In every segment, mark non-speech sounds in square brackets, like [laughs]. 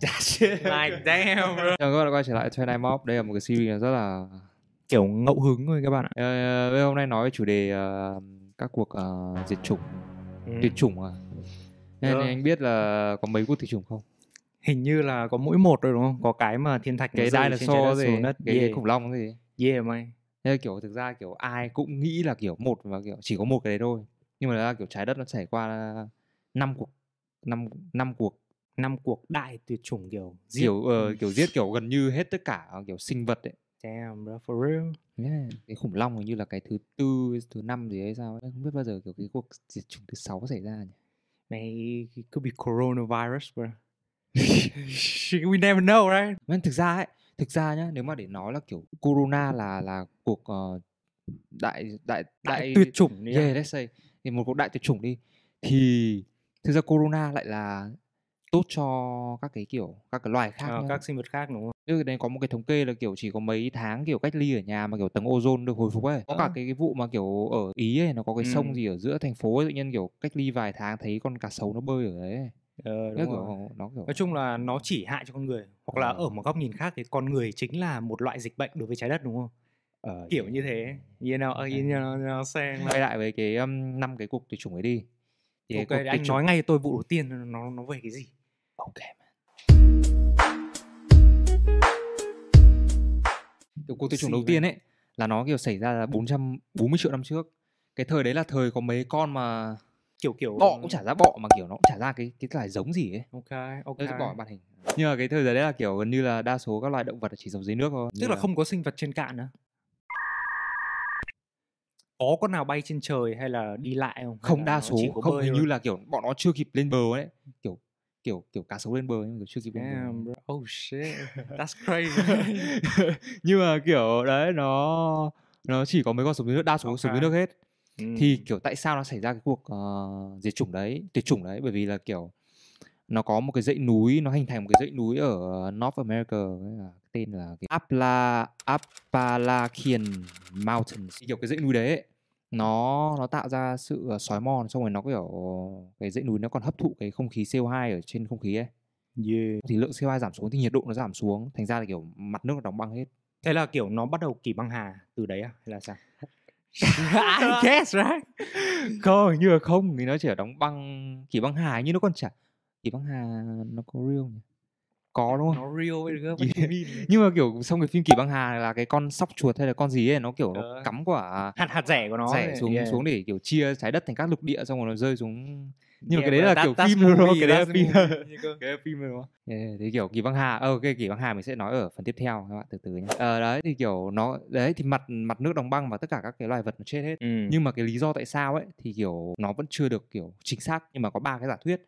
like damn bro. Chào các bạn đã quay trở lại 29 Mob. Đây là một cái series rất là kiểu ngẫu hứng thôi các bạn ạ. Bây hôm nay nói về chủ đề ờ, các cuộc ờ, diệt chủng. Ừ. Tuyệt chủng à? Nên Ờ. anh biết là có mấy cuộc tuyệt chủng không? hình như là có mỗi một rồi đúng không? Có cái mà thiên thạch Cái dinosaur gì? đất. Cái, yeah. khủng long gì? Yeah mày. Thế là kiểu thực ra kiểu ai cũng nghĩ là kiểu một và kiểu chỉ có một cái đấy thôi. Nhưng mà ra kiểu trái đất nó trải qua năm cuộc năm năm cuộc năm cuộc đại tuyệt chủng kiểu giết. kiểu ờ, Ừ. [laughs] kiểu giết kiểu gần như hết tất cả kiểu sinh vật ấy damn bro for real Yeah, cái khủng long hình như là cái thứ tư thứ năm gì ấy sao ấy. không biết bao giờ kiểu cái cuộc diệt chủng thứ sáu xảy ra nhỉ mày it could be coronavirus bro [laughs] we never know right Men thực ra ấy thực ra nhá nếu mà để nói là kiểu corona là là cuộc ờ, đại đại đại tuyệt chủng đi yeah, let's say thì một cuộc đại tuyệt chủng đi thì thực ra corona lại là tốt cho các cái kiểu các cái loài khác nhá. các sinh vật khác đúng không Chứ đấy có một cái thống kê là kiểu chỉ có mấy tháng kiểu cách ly ở nhà mà kiểu tầng ozone được hồi phục ấy. Có cả Ờ. cái, cái vụ mà kiểu ở Ý ấy nó có cái Ừ. sông gì ở giữa thành phố ấy, tự nhiên kiểu cách ly vài tháng thấy con cá sấu nó bơi ở đấy. ấy. ờ, đúng kiểu rồi. nó kiểu nói chung là nó chỉ hại cho con người hoặc là Ờ. ở một góc nhìn khác thì con người chính là một loại dịch bệnh đối với trái đất đúng không ờ, kiểu như thế you know, you know, you know saying quay lại với cái um, năm cái cuộc tuyệt chủng ấy đi. Thì ok cuộc anh chủng- nói ngay tôi vụ đầu tiên nó nó về cái gì Ok. Kiểu cuộc tuyệt chủng đầu tiên ấy là nó kiểu xảy ra là 440 triệu năm trước. Cái thời đấy là thời có mấy con mà kiểu kiểu bọ cũng chả ra bọ mà kiểu nó cũng chả ra cái cái loài giống gì ấy. ok ok Tôi bỏ màn hình. Nhưng mà cái thời đấy là kiểu gần như là đa số các loài động vật chỉ sống dưới nước thôi. tức Như là không có sinh vật trên cạn nữa có con nào bay trên trời hay là đi lại không không là đa số không hình như là kiểu bọn nó chưa kịp lên bờ ấy. Kiểu kiểu kiểu cá sấu lên bờ nhưng mà kiểu chưa kịp lên bờ. Bro. Oh shit, that's crazy. [laughs] nhưng mà kiểu đấy nó nó chỉ có mấy con sống dưới nước đa số sống dưới nước hết. Thì Ừm, kiểu tại sao nó xảy ra cái cuộc ờ, diệt chủng đấy tuyệt chủng đấy? Bởi vì là kiểu nó có một cái dãy núi nó hình thành một cái dãy núi ở North America là tên là cái Appala Appalachian Mountains. Thì kiểu cái dãy núi đấy ấy, nó nó tạo ra sự ờ, xói mòn xong rồi nó kiểu cái dãy núi nó còn hấp thụ cái không khí CO2 ở trên không khí ấy yeah. thì lượng CO2 giảm xuống thì nhiệt độ nó giảm xuống thành ra là kiểu mặt nước nó đóng băng hết Thế là kiểu nó bắt đầu kỳ băng hà từ đấy à hay là sao? [laughs] I guess right. không hình như là không thì nó chỉ là đóng băng chỉ băng hà như nó còn chả chỉ băng hà nó có real nhỉ có đúng không? Nó real Yeah. không? nhưng mà kiểu trong cái phim kỳ băng hà là cái con sóc chuột hay là con gì ấy nó kiểu nó cắm quả Hạt hạt rẻ của nó rẻ xuống yeah. xuống để kiểu chia trái đất thành các lục địa xong rồi nó rơi xuống. Nhưng mà Yeah, cái đấy là that- kiểu phim movie, cái đấy là phim cái là phim rồi đúng không? Yeah, thì kiểu kỳ băng hà ờ, ok kỳ băng hà mình sẽ nói ở phần tiếp theo các bạn từ từ nhé ờ, đấy thì kiểu nó đấy thì mặt mặt nước đóng băng và tất cả các cái loài vật nó chết hết. Ừ. nhưng mà cái lý do tại sao ấy thì kiểu nó vẫn chưa được kiểu chính xác. Nhưng mà có ba cái giả thuyết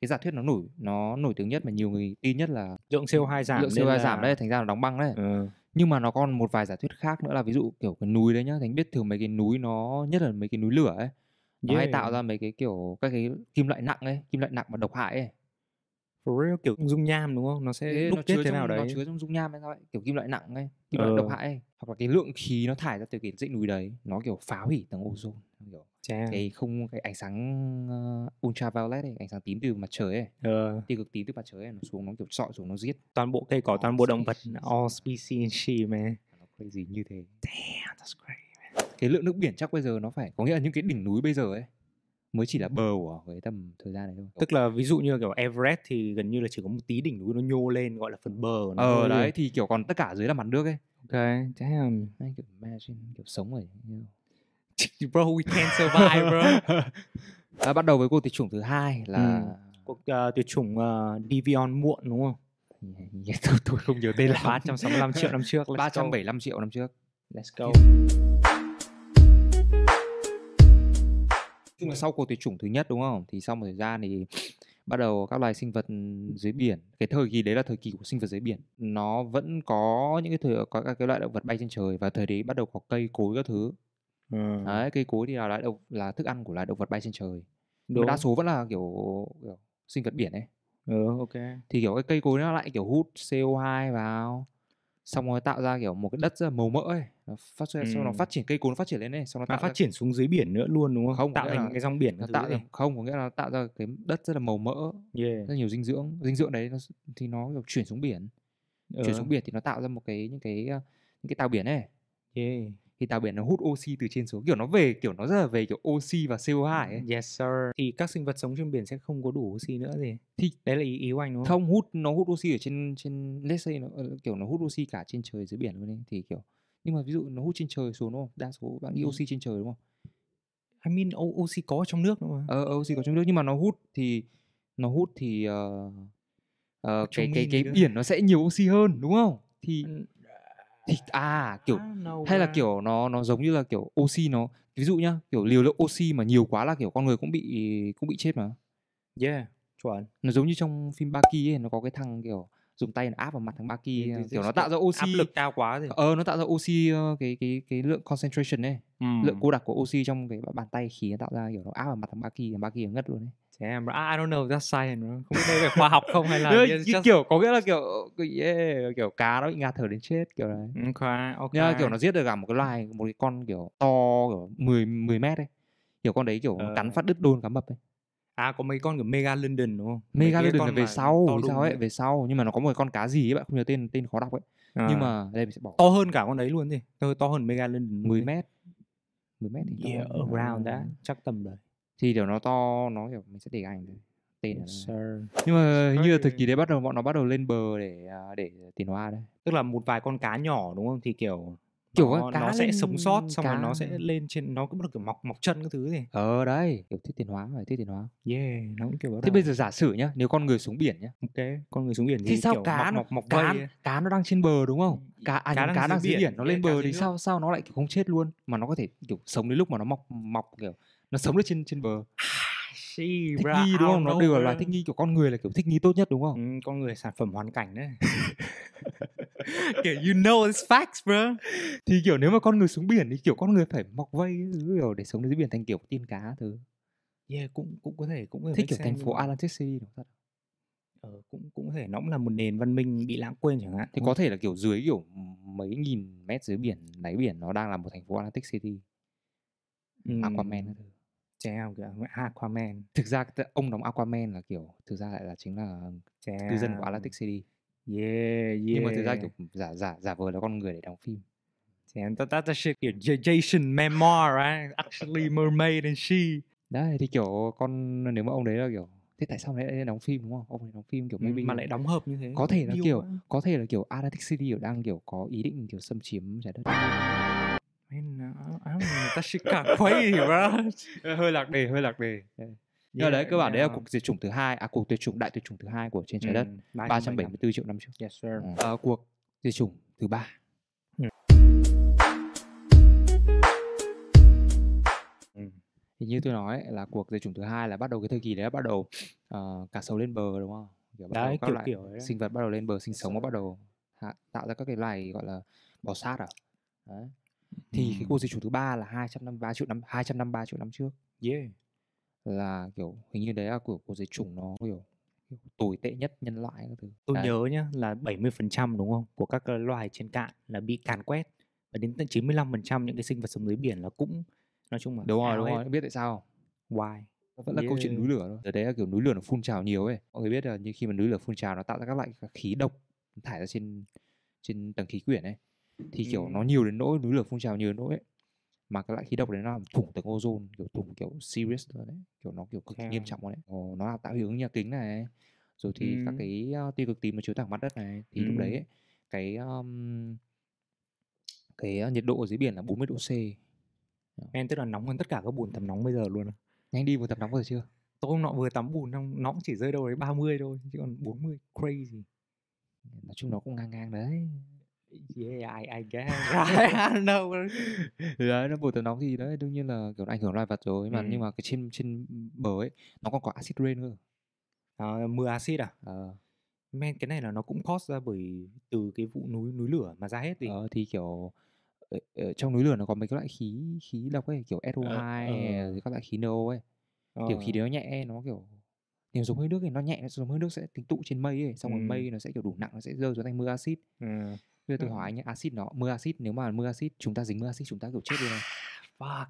cái giả thuyết nó nổi nó nổi tiếng nhất mà nhiều người tin nhất là lượng CO2 giảm lượng nên CO2 là- giảm đấy thành ra nó đóng băng đấy Ừ. nhưng mà nó còn một vài giả thuyết khác nữa là ví dụ kiểu cái núi đấy nhá thành biết thường mấy cái núi nó nhất là mấy cái núi lửa ấy nó hay Yeah. tạo ra mấy cái kiểu các cái kim loại nặng ấy kim loại nặng và độc hại ấy For real kiểu dung nham đúng không? Nó sẽ Thế đúc nó kết thế trong nào đấy. nó chứa trong dung nham hay sao ấy kiểu kim loại nặng ấy kim loại độc Ờ. hại ấy hoặc là cái lượng khí nó thải ra từ cái dãy núi đấy nó kiểu phá hủy tầng ozone kiểu Damn. cái không cái ánh sáng uh, ultraviolet ấy, ánh sáng tím từ mặt trời ấy Ờ, tia cực tím từ mặt trời ấy nó xuống nó kiểu sọi xuống nó giết toàn bộ cây cỏ, All toàn bộ động vật, all species shit man. nó crazy như thế Damn, that's crazy. cái lượng nước biển chắc bây giờ nó phải có nghĩa là những cái đỉnh núi bây giờ ấy mới chỉ là bờ của cái tầm thời gian này thôi Tức là ví dụ như kiểu Everest thì gần như là chỉ có một tí đỉnh núi nó nhô lên gọi là phần bờ của nó ờ đấy thì kiểu còn tất cả dưới là mặt nước ấy Ok, damn. Anh kiểu imagine kiểu sống ở you know. [laughs] Bro, we can't survive, bro. [laughs] à, bắt đầu với cuộc tuyệt chủng thứ hai là Cuộc uh, tuyệt chủng uh, Divion muộn đúng không? [laughs] tôi, tôi không nhớ tên là 365 triệu năm trước. Let's go. 375 triệu năm trước Let's go. chung là sau cuộc tuyệt chủng thứ nhất đúng không thì sau một thời gian thì bắt đầu các loài sinh vật dưới biển cái thời kỳ đấy là thời kỳ của sinh vật dưới biển nó vẫn có những cái thời có các cái loại động vật bay trên trời và thời đấy bắt đầu có cây cối các thứ Ừ. đấy cây cối thì là loại động là thức ăn của loài động vật bay trên trời Đúng. đa số vẫn là kiểu, kiểu sinh vật biển ấy Ừ, ok. thì kiểu cái cây cối nó lại kiểu hút CO2 vào xong rồi tạo ra kiểu một cái đất rất là màu mỡ ấy nó phát xuất xong nó phát triển cây cối nó phát triển lên ấy xong nó Nó tạo phát ra, triển xuống dưới biển nữa luôn đúng không? Không, tạo thành là cái dòng biển nó tạo ra không có nghĩa là tạo ra cái đất rất là màu mỡ Yeah. rất nhiều dinh dưỡng dinh dưỡng đấy nó thì nó kiểu chuyển xuống biển chuyển Ờ, xuống biển thì nó tạo ra một cái những cái ờ, những cái tàu biển ấy yeah. Thì tàu biển nó hút oxy từ trên xuống kiểu nó về kiểu nó rất là về kiểu oxy và CO2 ấy Yes sir. Thì các sinh vật sống trên biển sẽ không có đủ oxy nữa gì. Thì- đấy là ý ý của anh đúng không? không hút nó hút oxy ở trên trên let's say nó ờ, kiểu nó hút oxy cả trên trời dưới biển luôn ấy thì kiểu nhưng mà ví dụ nó hút trên trời xuống đúng không đa số bạn nghĩ Ừ. oxy trên trời đúng không I mean o- oxy có trong nước nữa mà. ờ ờ, oxy có trong nước nhưng mà nó hút thì nó hút thì ờ, Trong cái cái cái biển nó sẽ nhiều oxy hơn đúng không thì Ừ, thì à kiểu hay là kiểu nó nó giống như là kiểu oxy nó ví dụ nhá kiểu liều lượng oxy mà nhiều quá là kiểu con người cũng bị cũng bị chết mà Yeah, chuẩn. nó giống như trong phim Baki ấy nó có cái thằng kiểu dùng tay nó áp vào mặt thằng Baki Thì- thì- kiểu thì nó tạo ra oxy áp lực cao quá rồi. ờ nó tạo ra oxy ờ, cái cái cái lượng concentration ấy lượng Ừ. cô đặc của oxy trong cái bàn tay khí nó tạo ra kiểu nó áp vào mặt thằng Baki thằng Baki ngất luôn ấy Damn. I don't know, that's science. Không biết đây là khoa học không hay là [laughs] just- kiểu có nghĩa là kiểu yeah, kiểu cá nó bị ngạt thở đến chết kiểu đấy Okay, okay. nhưng kiểu nó giết được cả một cái loài một cái con kiểu to kiểu 10 10 mét ấy kiểu con đấy kiểu nó cắn Ờ. phát đứt đôn cá mập ấy À có mấy con kiểu Megalodon đúng không? Mấy cái Megalodon là về sau về sau ấy về sau nhưng mà nó có một con cá gì ấy bạn không nhớ tên tên khó đọc ấy nhưng À, mà đây mình sẽ bỏ to hơn cả con đấy luôn gì? To, to hơn Megalodon. 10 mét 10 mét thì Yeah, around that. Chắc tầm đấy. Thì kiểu nó to nó kiểu mình sẽ để ảnh thôi tên là Yes, sir. nhưng mà hình như là thời kỳ đấy bắt đầu bọn nó bắt đầu lên bờ để à, để tiến hóa đấy Tức là một vài con cá nhỏ đúng không? Thì kiểu Kiểu nó, cá nó sẽ sống sót xong rồi cá. nó sẽ lên trên nó cũng bắt đầu kiểu mọc mọc chân các thứ gì. ờ đấy kiểu thiết tiến hóa phải thiết tiến hóa Yeah, nó cũng kiểu thế đầu. bây giờ giả sử nhá nếu con người xuống biển nhá ok, con người xuống biển thì thì sao kiểu cá mọc nó mọc mọc cá, vây cá nó đang trên bờ đúng không cá à, Cá đang cá dưới đang dưới biển, biển nó lên bờ thì sao sao nó lại kiểu không chết luôn mà nó có thể kiểu sống đến lúc mà nó mọc mọc kiểu nó sống được trên trên bờ She, thích bro, nghi đúng không nó đều là loài thích nghi kiểu con người là kiểu thích nghi tốt nhất đúng không Ừ, con người sản phẩm hoàn cảnh đấy. [laughs] kiểu you know it's facts, bro. thì kiểu nếu mà con người xuống biển thì kiểu con người phải mọc vây thứ kiểu để sống dưới biển thành kiểu tiên cá thứ Yeah, cũng cũng có thể cũng có thể thích kiểu thành phố mà- Atlantic City đúng không? ờ, cũng cũng có thể nó cũng là một nền văn minh bị lãng quên chẳng hạn. thì có thể là kiểu dưới kiểu mấy nghìn mét dưới biển đáy biển nó đang là một thành phố Atlantic City Ừm, Aquaman các thứ. Damn, kiểu Aquaman. thực ra ông đóng Aquaman là kiểu thực ra lại là chính là cư dân của. Atlantic City Yeah, yeah. nhưng mà thực ra kiểu giả giả giả vờ là con người để đóng phim Damn, that, that's a shit kiểu Jason Momoa, right? Actually mermaid and she. đấy thì kiểu con nếu mà ông đấy là kiểu thế tại sao lại đóng phim đúng không ông ấy đóng phim kiểu Ừ, maybe mà lại đóng hợp như thế. có thể là kiểu quá. có thể là kiểu Atlantic City kiểu đang kiểu có ý định kiểu xâm chiếm trái đất Man, I don't- know, crazy, bro. hơi lạc đề hơi lạc đề nhưng mà Yeah, đấy cơ bản đấy là yeah. cuộc diệt chủng thứ hai à cuộc tuyệt chủng đại tuyệt chủng thứ hai của trên trái đất Ừ, 374 triệu năm trước Yes, sir. Ờ, cuộc diệt chủng thứ ba Ừ. thì như tôi nói ấy, là cuộc diệt chủng thứ hai là bắt đầu cái thời kỳ đấy là bắt đầu ờ, cá sấu lên bờ đúng không kiểu bắt đầu Đấy, các kiểu loại kiểu đấy. sinh vật bắt đầu lên bờ sinh sống và bắt đầu hạ, tạo ra các cái loài gọi là bò sát à đấy. Thì cái cuộc diệt chủng thứ ba là 253 triệu năm 253 triệu năm trước Yeah. là kiểu hình như đấy là của cuộc diệt chủng nó kiểu, kiểu tồi tệ nhất nhân loại các thứ Tôi Đấy. nhớ nhá là 70% đúng không? Của các loài trên cạn là bị càn quét. Và đến tận 95% những cái sinh vật sống dưới biển là cũng nói chung là đúng rồi đúng hết. rồi biết tại sao không? Why? nó vẫn là câu chuyện Yeah. núi lửa thôi ở đấy là kiểu núi lửa nó phun trào nhiều ấy mọi người biết là như khi mà núi lửa phun trào nó tạo ra các loại khí độc thải ra trên trên tầng khí quyển ấy thì kiểu nó nhiều đến nỗi núi lửa phun trào nhiều đến nỗi ấy. mà cái loại khí độc đấy nó làm thủng tầng ozone kiểu thủng kiểu serious luôn đấy kiểu nó kiểu cực kỳ nghiêm trọng luôn đấy Ồ, nó làm tạo hiệu ứng nhà kính này rồi thì các Ừm. cái uh, tia cực tím nó chiếu thẳng mặt đất này thì lúc đấy ấy, cái um, cái uh, nhiệt độ ở dưới biển là 40 độ C Em tức là nóng hơn tất cả các bùn tắm nóng bây giờ luôn. nhanh đi vừa tắm nóng rồi chưa Tôi hôm nọ vừa tắm bùn xong nó cũng chỉ rơi đâu đấy 30 thôi chứ còn 40 crazy. nói chung nó cũng ngang ngang đấy Yeah, I, I guess. [laughs] Right, I don't know. Thì đấy nó bùn tắm nóng thì đấy đương nhiên là kiểu ảnh hưởng loài vật rồi mà nhưng Ừm. mà cái trên trên bờ ấy nó còn có acid rain cơ À, mưa axit à? ờ, Men cái này là nó cũng cause ra bởi từ cái vụ núi núi lửa mà ra hết gì. ờ, thì kiểu ở, trong núi lửa nó có mấy cái loại khí khí độc ấy kiểu SO2 ờ. rồi các loại khí NO ấy kiểu khí Ờ. đấy nó nhẹ nó kiểu nếu giống hơi nước thì nó nhẹ nó giống hơi nước sẽ tính tụ trên mây ấy xong rồi Ừm. mây nó sẽ kiểu đủ nặng nó sẽ rơi xuống thành mưa axit Ừ. bây giờ tôi Ừ. hỏi anh nhé axit nó mưa axit nếu mà mưa axit chúng ta dính mưa axit chúng ta kiểu chết luôn này [sighs] Fuck.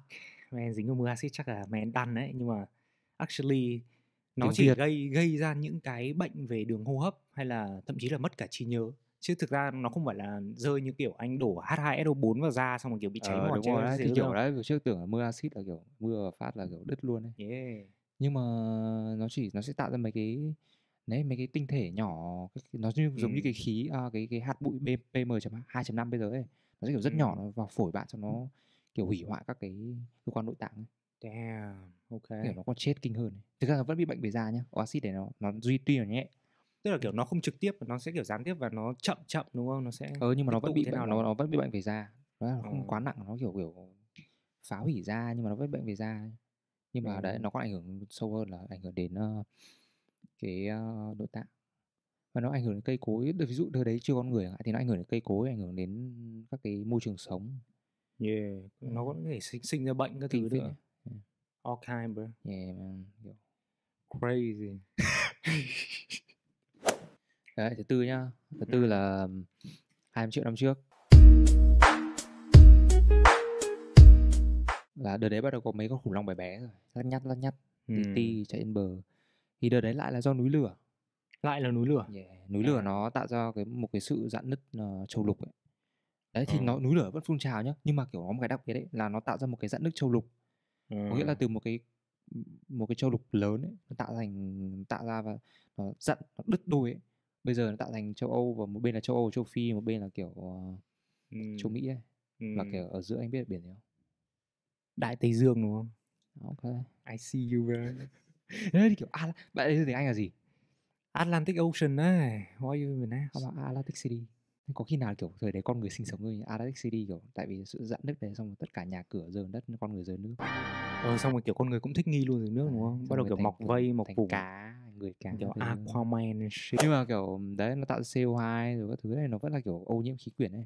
Man dính vào mưa axit chắc là man đăn đấy nhưng mà actually nó Tiếng chỉ Việt. gây gây ra những cái bệnh về đường hô hấp hay là thậm chí là mất cả trí nhớ chứ thực ra nó không phải là rơi như kiểu anh đổ H2SO4 vào da xong rồi kiểu bị cháy ờ, mòn đúng rồi đấy thì kiểu đấy trước tưởng là mưa axit là kiểu mưa phát là kiểu đứt luôn đấy Yeah. nhưng mà nó chỉ nó sẽ tạo ra mấy cái đấy mấy cái tinh thể nhỏ nó như, giống như cái khí à, cái cái hạt bụi PM 2.5 bây giờ ấy nó kiểu rất nhỏ Ừ. nó vào phổi bạn cho nó kiểu hủy hoại các cái cơ quan nội tạng ấy. Damn. Ok. kiểu nó còn chết kinh hơn ấy. thực ra nó vẫn bị bệnh về da nhá oxit này nó nó duy tuy là nhẹ Tức là kiểu nó không trực tiếp nó sẽ kiểu gián tiếp và nó chậm chậm đúng không? Nó sẽ ờ nhưng mà nó vẫn bị bệnh nào nó, nó vẫn bị bệnh về da nó là không Ờ. quá nặng nó kiểu kiểu phá hủy da nhưng mà nó vẫn bệnh về da nhưng mà đấy Ừ. nó có ảnh hưởng sâu hơn là ảnh hưởng đến ờ, cái ờ, nội tạng và nó ảnh hưởng đến cây cối ví dụ đợt đấy chưa con người thì nó ảnh hưởng đến cây cối ảnh hưởng đến các cái môi trường sống Yeah. Nó có thể sinh, sinh ra bệnh các thứ nữa. Ừ. All kind bro. yeah, man. kiểu. Crazy. [laughs] đấy thứ tư nhá thứ tư Ừ. là 20 triệu năm trước là đợt đấy bắt đầu có mấy con khủng long bé bé rồi lắt nhắt lắt nhắt tí Ừ. ti chạy lên bờ thì đợt đấy lại là do núi lửa Lại là núi lửa. yeah. núi lửa À. nó tạo ra cái một cái sự dạn nứt ờ, châu lục ấy. đấy thì Ờ. nó núi lửa vẫn phun trào nhá nhưng mà kiểu có một cái đặc biệt đấy là nó tạo ra một cái dạn nứt châu lục có nghĩa là từ một cái một cái châu lục lớn ấy, nó tạo thành tạo ra và nó dặn nó đứt đôi ấy. bây giờ nó tạo thành châu Âu và một bên là châu Âu châu Phi một bên là kiểu ờ, Ừ. châu Mỹ ấy Ừ. kiểu ở giữa anh biết biển gì không Đại Tây Dương đúng không? ok I see you bro. Đấy kiểu à, bạn ấy tiếng Anh là gì Atlantic Ocean đấy. Why you even ask? không phải Atlantic City có khi nào kiểu thời đấy con người sinh sống ở Atlantic City kiểu tại vì sự dạn nứt đấy xong rồi tất cả nhà cửa rơi đất con người rơi nước Ờ xong rồi kiểu con người cũng thích nghi luôn dưới nước đúng không? Bắt đầu kiểu thành mọc vây, mọc vùng. cá người cá Kiểu. Aquaman shit. nhưng mà kiểu đấy nó tạo ra CO2 rồi các thứ này nó vẫn là kiểu ô nhiễm khí quyển ấy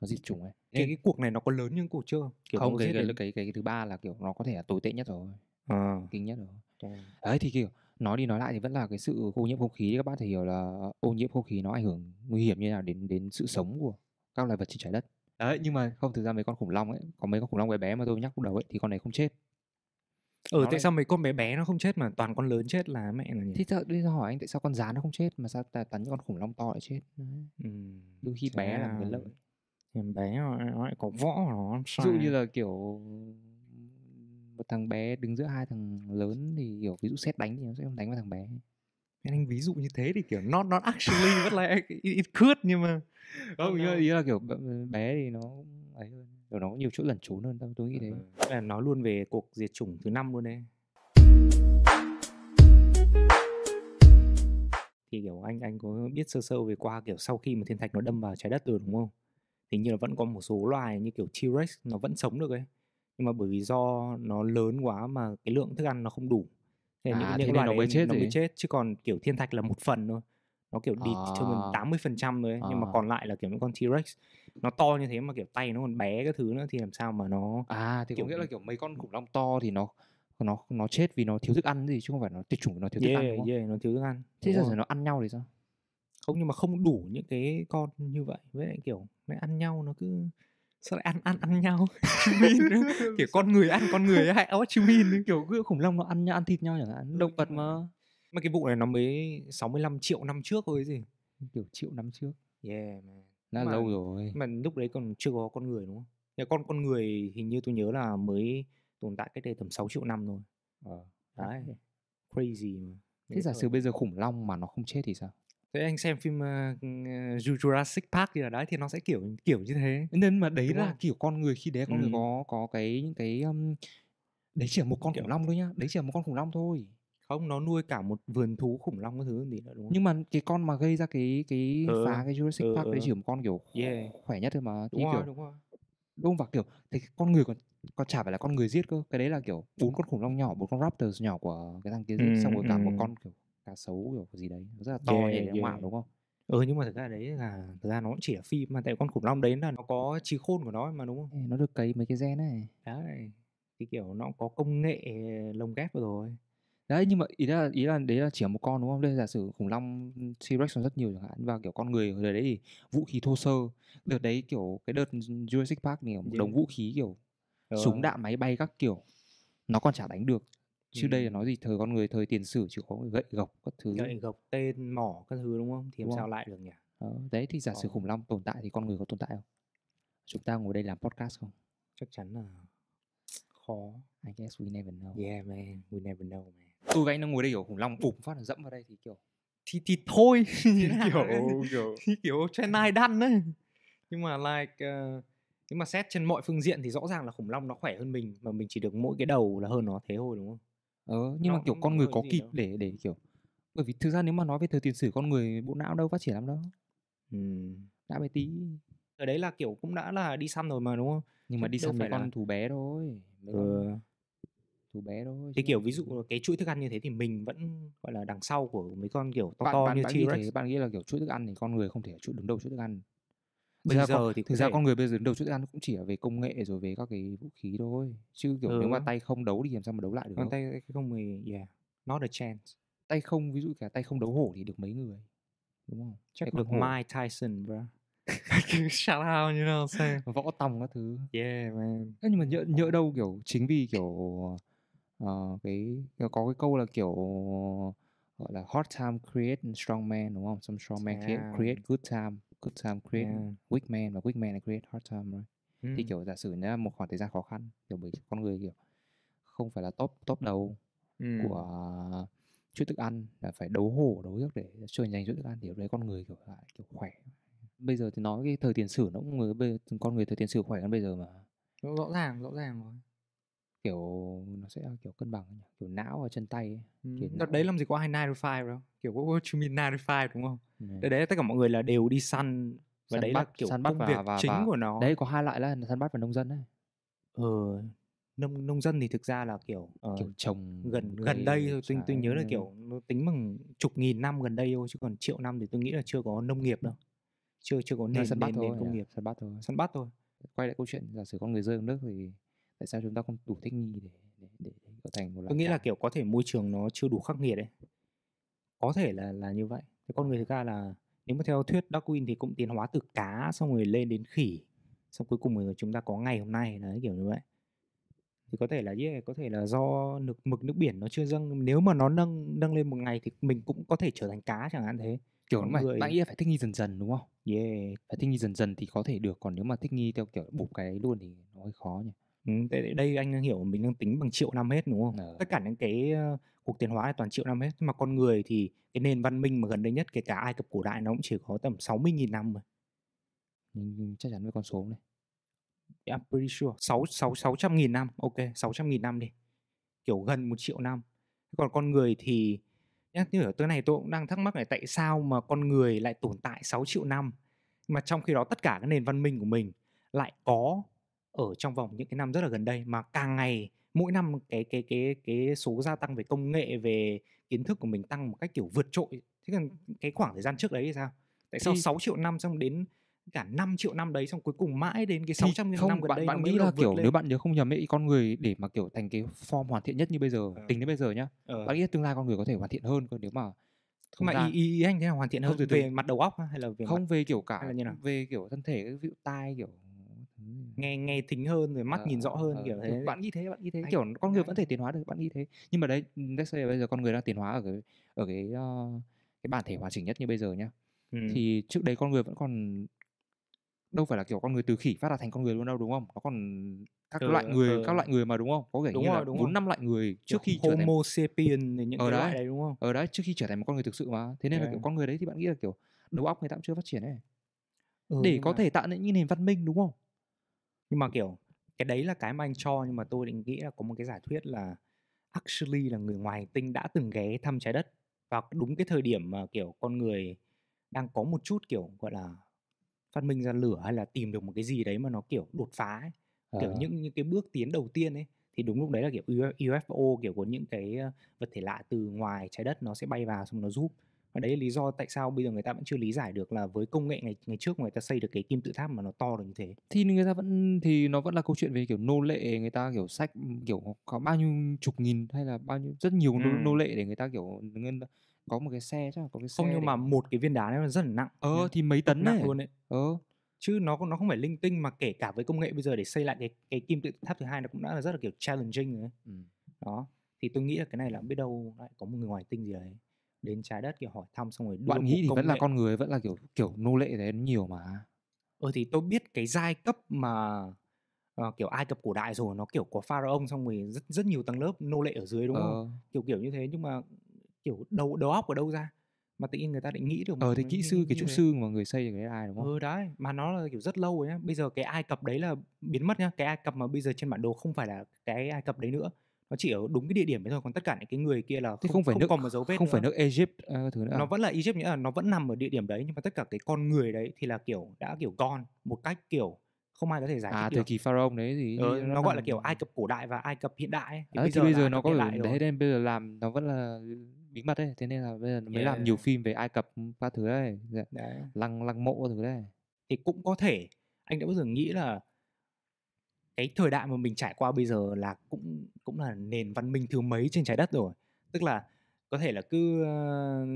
nó diệt chủng ấy Cái, cái cuộc này nó có lớn như cuộc chưa? Kiểu không nó cái cái, cái cái cái thứ ba là kiểu nó có thể là tồi tệ nhất rồi Ờ. kinh nhất rồi. Đấy thì kiểu nói đi nói lại thì vẫn là cái sự ô nhiễm không khí các bạn thể hiểu là ô nhiễm không khí nó ảnh hưởng nguy hiểm như nào đến đến sự sống của các loài vật trên trái đất đấy nhưng mà không thực ra mấy con khủng long ấy có mấy con khủng long bé bé mà tôi nhắc lúc đầu ấy thì con này không chết Ừ Nó tại lại- sao mấy con bé bé nó không chết mà toàn con lớn chết là mẹ là nhỉ? thì sao bây giờ hỏi anh tại sao con rán nó không chết mà sao t- toàn những con khủng long to lại chết đấy. Ừ. đôi khi bé là cái lợi Thì bé nó lại có võ của nó dụ như là kiểu một thằng bé đứng giữa hai thằng lớn thì kiểu ví dụ xét đánh thì nó sẽ không đánh vào thằng bé. Anh ví dụ như thế thì kiểu not not actually [laughs] vẫn là it, it could nhưng mà không Oh ý, là- no. ý là kiểu bé thì nó ấy hơn kiểu nó có nhiều chỗ lẩn trốn hơn tôi nghĩ thế. Tức là nói luôn về cuộc diệt chủng thứ năm luôn đấy. Thì kiểu anh anh có biết sơ sơ về qua kiểu sau khi mà thiên thạch nó đâm vào trái đất rồi đúng không? Thì như là vẫn có một số loài như kiểu T-Rex nó vẫn sống được ấy nhưng mà bởi vì do nó lớn quá mà cái lượng thức ăn nó không đủ thế À, những, thế những nên loài nó mới chết nó mới chết chứ còn kiểu thiên thạch là một phần thôi nó kiểu đi cho mình À. 80 phần trăm thôi ấy. nhưng mà À. còn lại là kiểu những con T-Rex nó to như thế mà kiểu tay nó còn bé cái thứ nữa thì làm sao mà nó à thì Kiểu- có nghĩa là kiểu mấy con khủng long to thì nó nó nó chết vì nó thiếu thức ăn gì chứ không phải nó tuyệt chủng vì nó thiếu thức ăn yeah, đúng không? yeah, nó thiếu thức ăn thế giờ nó ăn nhau thì sao không nhưng mà không đủ những cái con như vậy với lại kiểu nó ăn nhau nó cứ sao lại ăn ăn ăn nhau. [laughs] Nữa? kiểu con người ăn con người ấy, hay you mean nữa? kiểu cứ khủng long nó ăn ăn thịt nhau chẳng hạn động vật mà. Mà cái vụ này nó mới 65 triệu năm trước thôi gì. Kiểu triệu năm trước. Yeah man. Đã Mà- lâu rồi. mà lúc đấy còn chưa có con người đúng không? Nhà con con người hình như tôi nhớ là mới tồn tại cách đây tầm 6 triệu năm thôi. Ờ. đấy. crazy mà. Thế giả sử bây giờ khủng long mà nó không chết thì sao thế anh xem phim uh, Jurassic Park thì ở đấy thì nó sẽ kiểu kiểu như thế nên mà đấy Đúng là không? kiểu con người khi đấy con người Ừ. có có cái những cái um, đấy chỉ là một con Kiểu- khủng long thôi nhá đấy chỉ là một con khủng long thôi không nó nuôi cả một vườn thú khủng long cái thứ gì nữa đúng không nhưng mà cái con mà gây ra cái cái Ừ, phá cái Jurassic ừ, Park đấy ừ. chỉ là một con kiểu Yeah. khỏe nhất thôi mà đúng rồi kiểu đúng rồi đúng và kiểu thì con người còn còn chả phải là con người giết cơ cái đấy là kiểu bốn con khủng long nhỏ bốn con raptors nhỏ của cái thằng kia giết Ừ, xong rồi cả một ừ. con kiểu cá sấu kiểu gì đấy rất là to Yeah, nhảy yeah, yeah. đúng không? Ừ nhưng mà thực ra đấy là thực ra nó cũng chỉ là phim mà tại con khủng long đấy là nó có trí khôn của nó mà đúng không? Nó được cấy mấy cái gen này đấy thì kiểu nó có công nghệ lồng ghép rồi. Đấy nhưng mà ý là ý là đấy là chỉ là một con đúng không? Đây giả sử khủng long T-Rex còn rất nhiều chẳng hạn và kiểu con người ở đấy thì vũ khí thô sơ. Đợt đấy kiểu cái đợt Jurassic Park này một Gì? đống vũ khí kiểu Ờ, súng đạn máy bay các kiểu nó còn chả đánh được chứ đây là Ừ. nói gì thời con người thời tiền sử chỉ có gậy gộc các thứ. Gậy gộc tên mỏ các thứ đúng không? Thì làm Đúng sao không? lại được nhỉ? Đó, đấy thì giả sử Có. khủng long tồn tại thì con người có tồn tại không? Chúng ta ngồi đây làm podcast không? Chắc chắn là khó. I guess we never know. Yeah man we never know man. Tôi với anh đang ngồi đây kiểu khủng long bụp phát là dẫm vào đây thì kiểu thì thì thôi. [laughs] Kiểu [laughs] kiểu [laughs] kiểu trên ai đăn đấy. Nhưng mà like uh, nhưng mà xét trên mọi phương diện thì rõ ràng là khủng long nó khỏe hơn mình mà mình chỉ được mỗi cái đầu là hơn nó thế thôi đúng không ờ nhưng Nó mà kiểu con người có kịp đâu. để để kiểu bởi vì thực ra nếu mà nói về thời tiền sử con người bộ não đâu phát triển lắm đâu ừ. đã bé tí ở đấy là kiểu cũng đã là đi săn rồi mà đúng không nhưng mà đi săn phải con là- thú bé thôi mấy con ừ. thú bé thôi thì kiểu ví dụ cái chuỗi thức ăn như thế thì mình vẫn gọi là đằng sau của mấy con kiểu to bạn, to bạn, như T-Rex thế bạn nghĩ là kiểu chuỗi thức ăn thì con người không thể ở chuỗi đứng đầu chuỗi thức ăn bây giờ con, thì thực ra con người bây giờ đầu thức ăn cũng chỉ là về công nghệ rồi về các cái vũ khí thôi. Chứ kiểu nếu mà Ừ. tay không đấu thì làm sao mà đấu lại được con tay không người yeah not a chance. Tay không ví dụ cả tay không đấu hổ thì được mấy người đúng không? Chắc Tay được Mike Tyson bro [laughs] shout out you know what I'm võ tòng các thứ. Yeah man. Thế nhưng mà nhỡ nhỡ đâu kiểu chính vì kiểu ờ, cái kiểu có cái câu là kiểu gọi là hard time create strong man đúng không? Some strong man create, À. create good time, good time create Yeah. weak man và weak man là create hard time right? Thì Ừ. kiểu giả sử là một khoảng thời gian khó khăn kiểu bởi con người kiểu không phải là top top đầu Ừ. của chuỗi thức ăn là phải đấu hổ đấu hiếc để trở thành chuỗi thức ăn thì đấy con người kiểu lại kiểu khỏe bây giờ thì nói cái thời tiền sử nó cũng người bây con người thời tiền sử khỏe hơn bây giờ mà rõ ràng rõ ràng rồi kiểu nó sẽ kiểu cân bằng nhỉ? kiểu não và chân tay ấy. ừ. Kiểu đợt não- đấy làm gì có hai 9 to 5 đâu kiểu what what you mean 9 to 5 đúng không Ừ. đợt đấy tất cả mọi người là đều đi săn và Săn đấy bắt- là kiểu săn bắt công và- việc và- chính và- của nó. đấy có hai loại là săn bắt và nông dân đấy. Ờ nông nông dân thì thực ra là kiểu, ờ, kiểu trồng gần gần đây thôi tôi tôi nhớ là kiểu nó tính bằng chục nghìn năm gần đây thôi chứ còn triệu năm thì tôi nghĩ là chưa có nông nghiệp đâu. Chưa chưa có nền săn bắt nền, thôi nền công nghiệp. săn bắt thôi. Săn bắt thôi. Quay lại câu chuyện giả sử con người rơi nước thì tại sao chúng ta không đủ thích nghi để để để, để trở thành một tôi nghĩ là cá? kiểu có thể môi trường nó chưa đủ khắc nghiệt đấy có thể là là như vậy thế con người thực ra là nếu mà theo thuyết Darwin thì cũng tiến hóa từ cá xong rồi lên đến khỉ xong cuối cùng rồi chúng ta có ngày hôm nay. Đấy kiểu như vậy. Thì có thể là yeah, có thể là do nước mực nước biển nó chưa dâng. Nếu mà nó nâng nâng lên một ngày thì mình cũng có thể trở thành cá chẳng hạn thế. Kiểu mà người- bạn nghĩ là phải thích nghi dần dần đúng không? Yeah. Phải thích nghi dần dần thì có thể được. Còn nếu mà thích nghi theo kiểu bụp cái luôn thì nó hơi khó nhỉ ừ, đây, đây anh đang hiểu mình đang tính bằng triệu năm hết đúng không? Ờ. tất cả những cái ờ, cuộc tiến hóa này toàn triệu năm hết. Nhưng mà con người thì cái nền văn minh mà gần đây nhất kể cả Ai Cập cổ đại nó cũng chỉ có tầm 60.000 năm rồi nhưng, chắc chắn với con số này. I'm pretty sure. 6, 6, 600 nghìn năm. Ok 600 nghìn năm đi. Kiểu gần một triệu năm. Còn con người thì nhắc như ở tới này tôi cũng đang thắc mắc là tại sao mà con người lại tồn tại 6 triệu năm? Mà trong khi đó tất cả các nền văn minh của mình lại có ở trong vòng những cái năm rất là gần đây mà càng ngày mỗi năm cái cái cái cái số gia tăng về công nghệ về kiến thức của mình tăng một cách kiểu vượt trội thế còn cái khoảng thời gian trước đấy thì sao tại sao Thì- 6 triệu năm xong đến cả 5 triệu năm đấy xong cuối cùng mãi đến cái Thì 600 nghìn không năm gần bạn đây bạn nghĩ là kiểu lên. nếu bạn nhớ không nhầm ấy con người để mà kiểu thành cái form hoàn thiện nhất như bây giờ Ờ. tính đến bây giờ nhá Ờ. bạn nghĩ tương lai con người có thể hoàn thiện hơn cơ nếu mà không mà ra- ý, ý, ý anh thế nào hoàn thiện Không, hơn từ từ. về mặt đầu óc hay là về không mặt về kiểu cả hay là như nào? về kiểu thân thể ví dụ tai kiểu nghe nghe thính hơn rồi mắt nhìn rõ hơn ờ, kiểu kiểu thế bạn nghĩ thế bạn nghĩ thế. Anh- kiểu con người anh- vẫn thể tiến hóa được bạn nghĩ thế. Nhưng mà đấy let's say bây giờ con người đang tiến hóa ở cái ở cái ờ, cái bản thể hoàn chỉnh nhất như bây giờ nhá ừ. thì trước đấy con người vẫn còn đâu phải là kiểu con người từ khỉ phát ra thành con người luôn đâu đúng không? Nó còn các Ừ, loại người ừ. các loại người mà đúng không? Có vẻ Đúng như rồi, là bốn năm loại người trước khi Kiểu trở thành Homo sapien những Ờ cái loại đấy. đấy đúng không? Ở đấy trước khi trở thành một con người thực sự mà. Thế nên là kiểu Yeah. con người đấy thì bạn nghĩ là kiểu đầu óc người ta cũng chưa phát triển ấy. Ừ, để có mà- thể tạo nên những nền văn minh đúng không nhưng mà kiểu cái đấy là cái mà anh cho nhưng mà tôi định nghĩ là có một cái giả thuyết là actually là người ngoài hành tinh đã từng ghé thăm trái đất vào đúng cái thời điểm mà kiểu con người đang có một chút kiểu gọi là phát minh ra lửa hay là tìm được một cái gì đấy mà nó kiểu đột phá ấy. kiểu Ờ. những những cái bước tiến đầu tiên ấy thì đúng lúc đấy là kiểu UFO kiểu có những cái ờ, vật thể lạ từ ngoài trái đất nó sẽ bay vào xong nó giúp và đấy là lý do tại sao bây giờ người ta vẫn chưa lý giải được là với công nghệ ngày ngày trước người ta xây được cái kim tự tháp mà nó to được như thế thì người ta vẫn thì nó vẫn là câu chuyện về kiểu nô lệ người ta kiểu sách kiểu có bao nhiêu chục nghìn hay là bao nhiêu rất nhiều nô, Ừ. nô lệ để người ta kiểu có một cái xe chắc là có cái xe không nhưng để- mà một cái viên đá nó rất là nặng ờ nhá. thì mấy tấn nặng đấy luôn đấy ờ chứ nó nó không phải linh tinh mà kể cả với công nghệ bây giờ để xây lại cái cái kim tự tháp thứ hai nó cũng đã là rất là kiểu challenging rồi đấy ừ. đó thì tôi nghĩ là cái này là biết đâu lại có một người ngoài tinh gì đấy đến trái đất kiểu hỏi thăm xong rồi đưa bạn nghĩ thì vẫn là nghệ. con người vẫn là kiểu kiểu nô lệ đấy nhiều mà. Ờ thì tôi biết cái giai cấp mà ờ, kiểu Ai Cập cổ đại rồi nó kiểu có pharaoh xong rồi rất rất nhiều tầng lớp nô lệ ở dưới đúng không? Ờ. Kiểu kiểu như thế nhưng mà kiểu đầu đầu óc ở đâu ra? Mà tự nhiên người ta lại nghĩ được ờ thì kỹ sư cái trúc sư mà người xây cái ai đúng không? Ừ đấy mà nó là kiểu rất lâu rồi nhá. Bây giờ cái Ai Cập đấy là biến mất nhá. Cái Ai Cập mà bây giờ trên bản đồ không phải là cái Ai Cập đấy nữa nó chỉ ở đúng cái địa điểm đấy thôi còn tất cả những cái người kia là thì không phải nước còn một dấu vết không phải nữa. nước Egypt ờ, các thứ nữa à? nó vẫn là Egypt nghĩa là nó vẫn nằm ở địa điểm đấy nhưng mà tất cả cái con người đấy thì là kiểu đã kiểu gone một cách kiểu không ai có thể giải thích à được thời kỳ pharaoh đấy thì Ờ, nó, gọi là kiểu Ai Cập cổ đại và Ai Cập hiện đại ấy. Thì là bây giờ Ai nó Cập có rồi. đấy nên bây giờ làm nó vẫn là bí mật đấy thế nên là bây giờ mới làm nhiều Yeah. phim về Ai Cập các thứ đấy Dạ, đấy lăng lăng mộ các thứ đấy thì cũng có thể anh đã bao giờ nghĩ là cái thời đại mà mình trải qua bây giờ là cũng cũng là nền văn minh thứ mấy trên trái đất rồi. Tức là có thể là cứ ờ,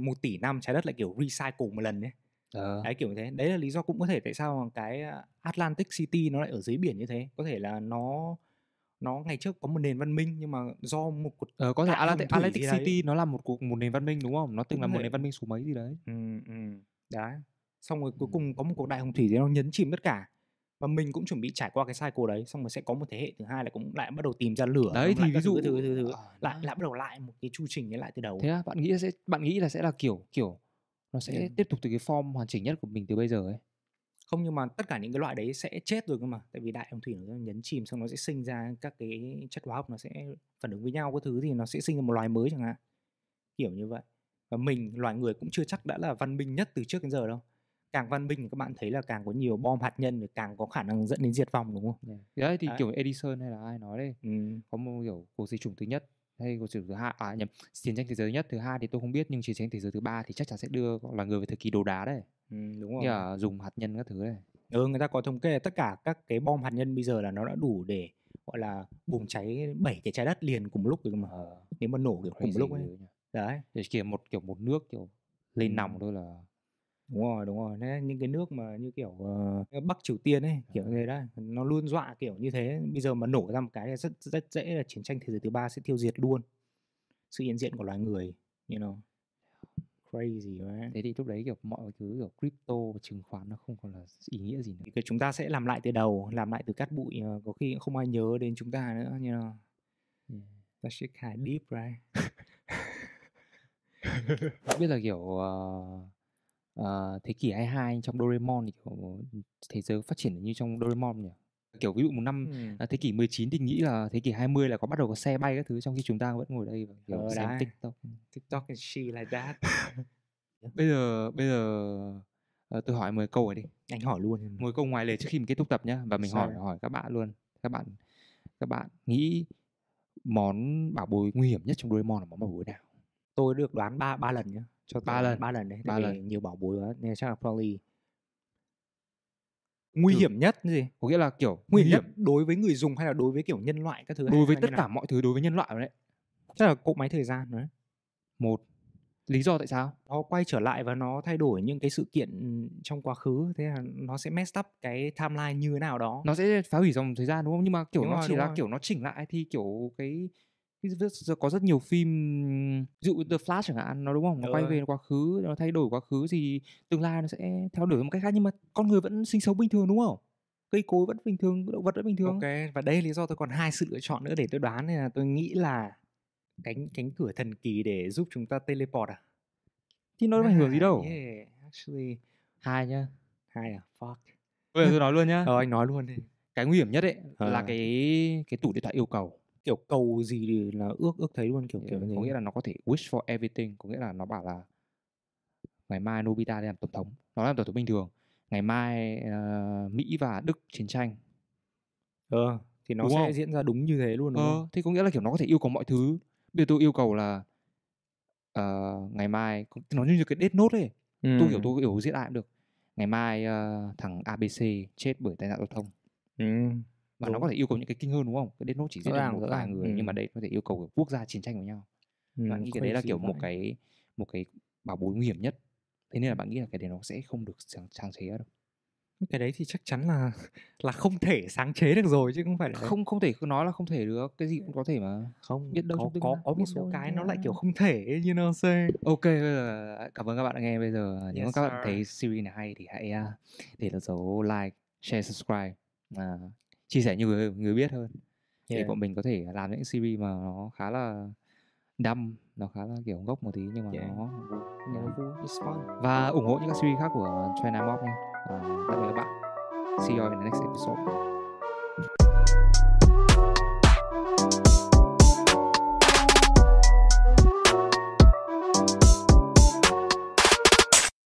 một tỷ năm trái đất lại kiểu recycle một lần đấy ờ. đấy kiểu như thế. Đấy là lý do cũng có thể tại sao cái ờ, Atlantic City nó lại ở dưới biển như thế. Có thể là nó nó ngày trước có một nền văn minh nhưng mà do một cuộc Ờ, có thể Atlantic, Atlantic đấy. City nó là một cuộc một nền văn minh đúng không? Nó từng Cũng là một nền văn minh số mấy gì đấy. ừ, ừ, đấy. Xong rồi cuối cùng có một cuộc đại hồng thủy thì nó nhấn chìm tất cả và mình cũng chuẩn bị trải qua cái cycle đấy xong rồi sẽ có một thế hệ thứ hai là cũng lại bắt đầu tìm ra lửa Đấy thì ví dụ thứ, thứ, thứ, thứ. Ờ, lại lại bắt đầu lại một cái chu trình ấy lại từ đầu Thế à, bạn nghĩ sẽ bạn nghĩ là sẽ là kiểu kiểu nó sẽ Ừ. tiếp tục từ cái form hoàn chỉnh nhất của mình từ bây giờ ấy. không nhưng mà tất cả những cái loại đấy sẽ chết rồi cơ mà tại vì đại hồng thủy nó nhấn chìm xong nó sẽ sinh ra các cái chất hóa học nó sẽ phản ứng với nhau các thứ thì nó sẽ sinh ra một loài mới chẳng hạn kiểu như vậy và mình loài người cũng chưa chắc đã là văn minh nhất từ trước đến giờ đâu càng văn minh các bạn thấy là càng có nhiều bom hạt nhân thì càng có khả năng dẫn đến diệt vong đúng không? Yeah. Đấy thì Đấy. kiểu Edison hay là ai nói đấy, ừ. có một kiểu cuộc diệt chủng thứ nhất hay cuộc chủng thứ hai à nhầm chiến tranh thế giới nhất thứ hai thì tôi không biết nhưng chiến tranh thế giới thứ ba thì chắc chắn sẽ đưa là người về thời kỳ đồ đá đấy. Ừ, đúng rồi. như dùng hạt nhân các thứ đấy. Ừ, người ta có thống kê tất cả các cái bom hạt nhân bây giờ là nó đã đủ để gọi là bùng cháy bảy cái trái đất liền cùng lúc rồi mà. Ờ, nếu mà nổ kiểu cùng lúc ấy. đấy để kiểu một kiểu một nước kiểu lên Ừ. nòng thôi là đúng rồi đúng rồi. Đấy, những cái nước mà như kiểu ờ, Bắc Triều Tiên ấy kiểu như thế đấy nó luôn dọa kiểu như thế. Bây giờ mà nổ ra một cái rất rất dễ là chiến tranh thế giới thứ ba sẽ tiêu diệt luôn. Sự hiện diện của loài người you know. Crazy right? thế thì lúc đấy kiểu mọi thứ kiểu crypto và chứng khoán nó không còn là ý nghĩa gì nữa. Thì chúng ta sẽ làm lại từ đầu làm lại từ cát bụi ờ, có khi cũng không ai nhớ đến chúng ta nữa you know. Yeah. that shit kind of deep right? [laughs] Biết là kiểu ờ, ờ, thế kỷ 22 trong Doraemon thì kiểu thế giới phát triển như trong Doraemon nhỉ? Kiểu ví dụ một năm Ừ. thế kỷ 19 thì nghĩ là thế kỷ 20 là có bắt đầu có xe bay các thứ trong khi chúng ta vẫn ngồi đây và kiểu Ờ, xem đấy. TikTok. TikTok and shit like that. [laughs] Bây giờ bây giờ ờ, tôi hỏi 10 câu rồi đi. Anh hỏi luôn. 10 câu ngoài lề trước khi mình kết thúc tập nhá và mình hỏi Sao? hỏi các bạn luôn. Các bạn các bạn nghĩ món bảo bối nguy hiểm nhất trong Doraemon là món bảo bối nào? Tôi được đoán ba ba lần nhá cho Ba lần. ba lần đấy Ba lần. nhiều bảo bối quá nên chắc là probably nguy Ừ. hiểm nhất gì có nghĩa là kiểu nguy hiểm nhất đối với người dùng hay là đối với kiểu nhân loại các thứ đối với tất cả nào? mọi thứ đối với nhân loại rồi đấy chắc là cỗ máy thời gian đấy một lý do tại sao nó quay trở lại và nó thay đổi những cái sự kiện trong quá khứ thế là nó sẽ mess up cái timeline như thế nào đó nó sẽ phá hủy dòng thời gian đúng không nhưng mà kiểu Đúng nó rồi, chỉ là rồi. kiểu nó chỉnh lại thì kiểu cái, có rất nhiều phim ví dụ The Flash chẳng hạn nó đúng không? Nó quay Ừ. về quá khứ nó thay đổi quá khứ thì tương lai nó sẽ theo đuổi một cách khác nhưng mà con người vẫn sinh sống bình thường đúng không? Cây cối vẫn bình thường động vật vẫn bình thường. Ok và đây là lý do tôi còn hai sự lựa chọn nữa để tôi đoán là tôi nghĩ là cánh cánh cửa thần kỳ để giúp chúng ta teleport à? Thì nó ảnh hưởng gì đâu. yeah, actually. Hai nhá. Hai à? Fuck. Bây giờ tôi nói luôn nhá. Ờ anh nói luôn đi. Cái nguy hiểm nhất ấy là Ờ. cái cái tủ điện thoại yêu cầu kiểu cầu gì thì là ước ước thấy luôn kiểu kiểu như có nghĩa là nó có thể wish for everything có nghĩa là nó bảo là ngày mai Nobita làm tổng thống. Nó làm tổng thống bình thường. Ngày mai ờ, Mỹ và Đức chiến tranh. Ờ thì nó Đúng sẽ không? diễn ra đúng như thế luôn đúng ờ không thì có nghĩa là kiểu nó có thể yêu cầu mọi thứ. Bây giờ tôi yêu cầu là ờ, ngày mai nó như cái Death Note ấy. Tôi hiểu tôi hiểu diễn lại cũng được. Ngày mai ờ, thằng ABC chết bởi tai nạn giao thông. Ừm, và nó đúng. có thể yêu cầu những cái kinh hơn đúng không? Cái Death Note chỉ giết được một vài người nhưng mà Ừm. đây có thể yêu cầu quốc gia chiến tranh với nhau. Bạn Ừm, nghĩ cái đấy là kiểu một vãi. cái một cái bảo bối nguy hiểm nhất? Thế nên là bạn nghĩ là cái đấy nó sẽ không được sáng, sáng chế đâu Cái đấy thì chắc chắn là [laughs] là không thể sáng chế được rồi chứ không phải là không không thể cứ nói là không thể được cái gì cũng có thể mà. Không biết đâu có có có một số cái nó lại kiểu không thể what I'm saying? ok bây giờ cảm ơn các bạn đã nghe. Bây giờ nếu mà Yes, các bạn sir. thấy series này hay thì hãy uh, để lại dấu like share subscribe. À, chia sẻ nhiều người người biết hơn Yeah. bọn mình có thể làm những series mà nó khá là đâm nó khá là kiểu ngốc một tí nhưng mà Yeah. nó Yeah, nó vui, it's fun. và ủng hộ những các series khác của China Mob nha à, tạm biệt các bạn see you in the next episode